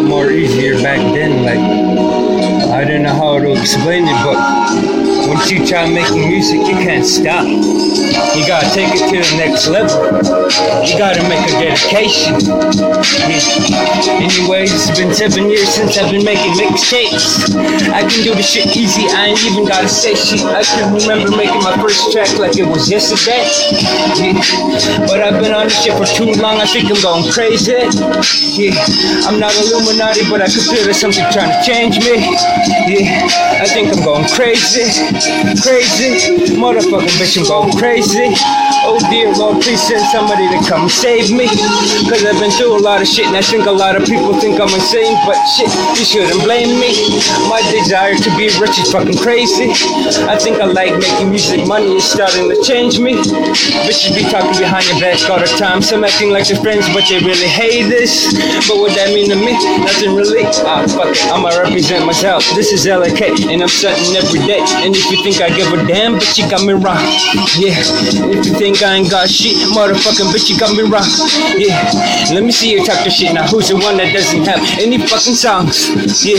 lot more easier back then. Like I don't know how to explain it, but once you try making music, you can't stop. You gotta take it to the next level. You gotta make a dedication. Yeah. Anyways, it's been seven years since I've been making mixtapes. I can do the shit easy, I ain't even gotta say shit. I can remember making my first track like it was yesterday. Yeah. But I've been on this shit for too long, I think I'm going crazy. Yeah. I'm not Illuminati, but I there's something trying to change me. Yeah. I think I'm going crazy. Crazy. Motherfucking bitch, I'm going crazy. Oh dear Lord, please send somebody to come save me. Cause I've been through a lot of shit and I think a lot of people think I'm insane. But shit, you shouldn't blame me. My desire to be rich is fucking crazy. I think I like making music, money is starting to change me. Bitches be talking behind your back all the time. Some acting like they're friends, but they really hate this. But what that mean to me? Nothing really. Ah, fuck it, I'ma represent myself. This is LAK, and I'm starting every day. And if you think I give a damn, bitch, you got me wrong. Yeah, if you think I ain't got shit, motherfucking bitch, you got me wrong. Yeah, let me see you talk to shit now. Who's the one that doesn't have any fucking songs? Yeah,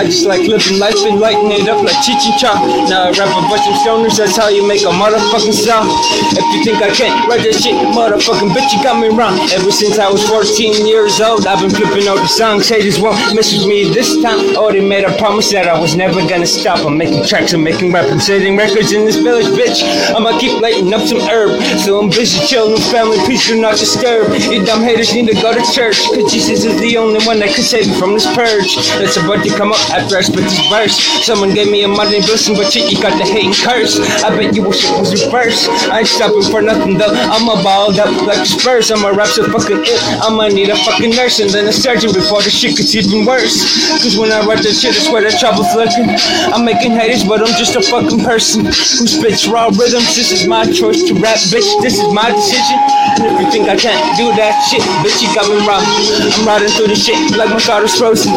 I just like living life and lighting it up like Cheech and. Now I rap a bunch of stoners, that's how you make a motherfucking song. If you think I can't write that shit, motherfucking bitch, you got me wrong. Ever since I was 14 years old, I've been flipping out the songs. Haters won't mess with me this time. Oh, they made a promise that I was never gonna stop. I'm making tracks, I'm making rap, I'm setting records in this village, bitch. I'ma keep lighting up some herb. So I'm busy chilling with family, peace do not disturb. You dumb haters need to go to church. Cause Jesus is the only one that could save you from this purge. That's about to come up after I spit this verse. Someone gave me a money blessing, but shit, you got the hate and curse. I bet you wish it was reversed. I ain't stopping for nothing though. I'ma balled up like Spurs. I'ma rap so fucking it. I'ma need a fucking nurse and then a surgeon before the shit gets even worse. Cause when I write that shit, I swear that trouble's lurking. I'm making haters, but I'm just a fucking person who spits raw rhythms. This is my choice to rap, bitch. This is my decision. And if you think I can't do that shit, bitch, you got me wrong. I'm riding through the shit like my is frozen.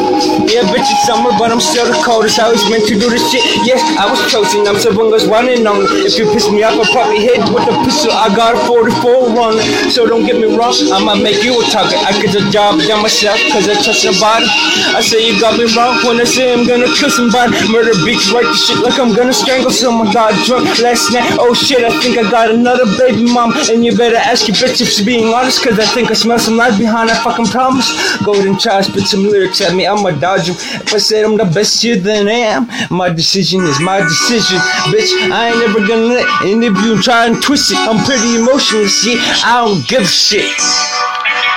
Yeah, bitch, it's summer, but I'm still the coldest. I was meant to do this shit. Yeah, I was chosen. I'm Savunga's running on me. If you piss me off, I'll probably hit with a pistol. I got a 44 run. So don't get me wrong, I'ma make you a target. I get the job done myself, cause I trust nobody. I say you got me wrong when I say I'm gonna kill somebody. Murder beats right the shit like I'm gonna strangle someone. Got drunk last night. Oh shit, I think I got another baby mom. And you better ask your bitch if she's being honest, cause I think I smell some lies behind that fucking promise. Golden child, spit some lyrics at me, I'ma dodge them. If I said I'm the best here, then I am. My decision is my decision, bitch. I ain't never gonna let any of you try and twist it. I'm pretty emotionless, yeah. I don't give a shit.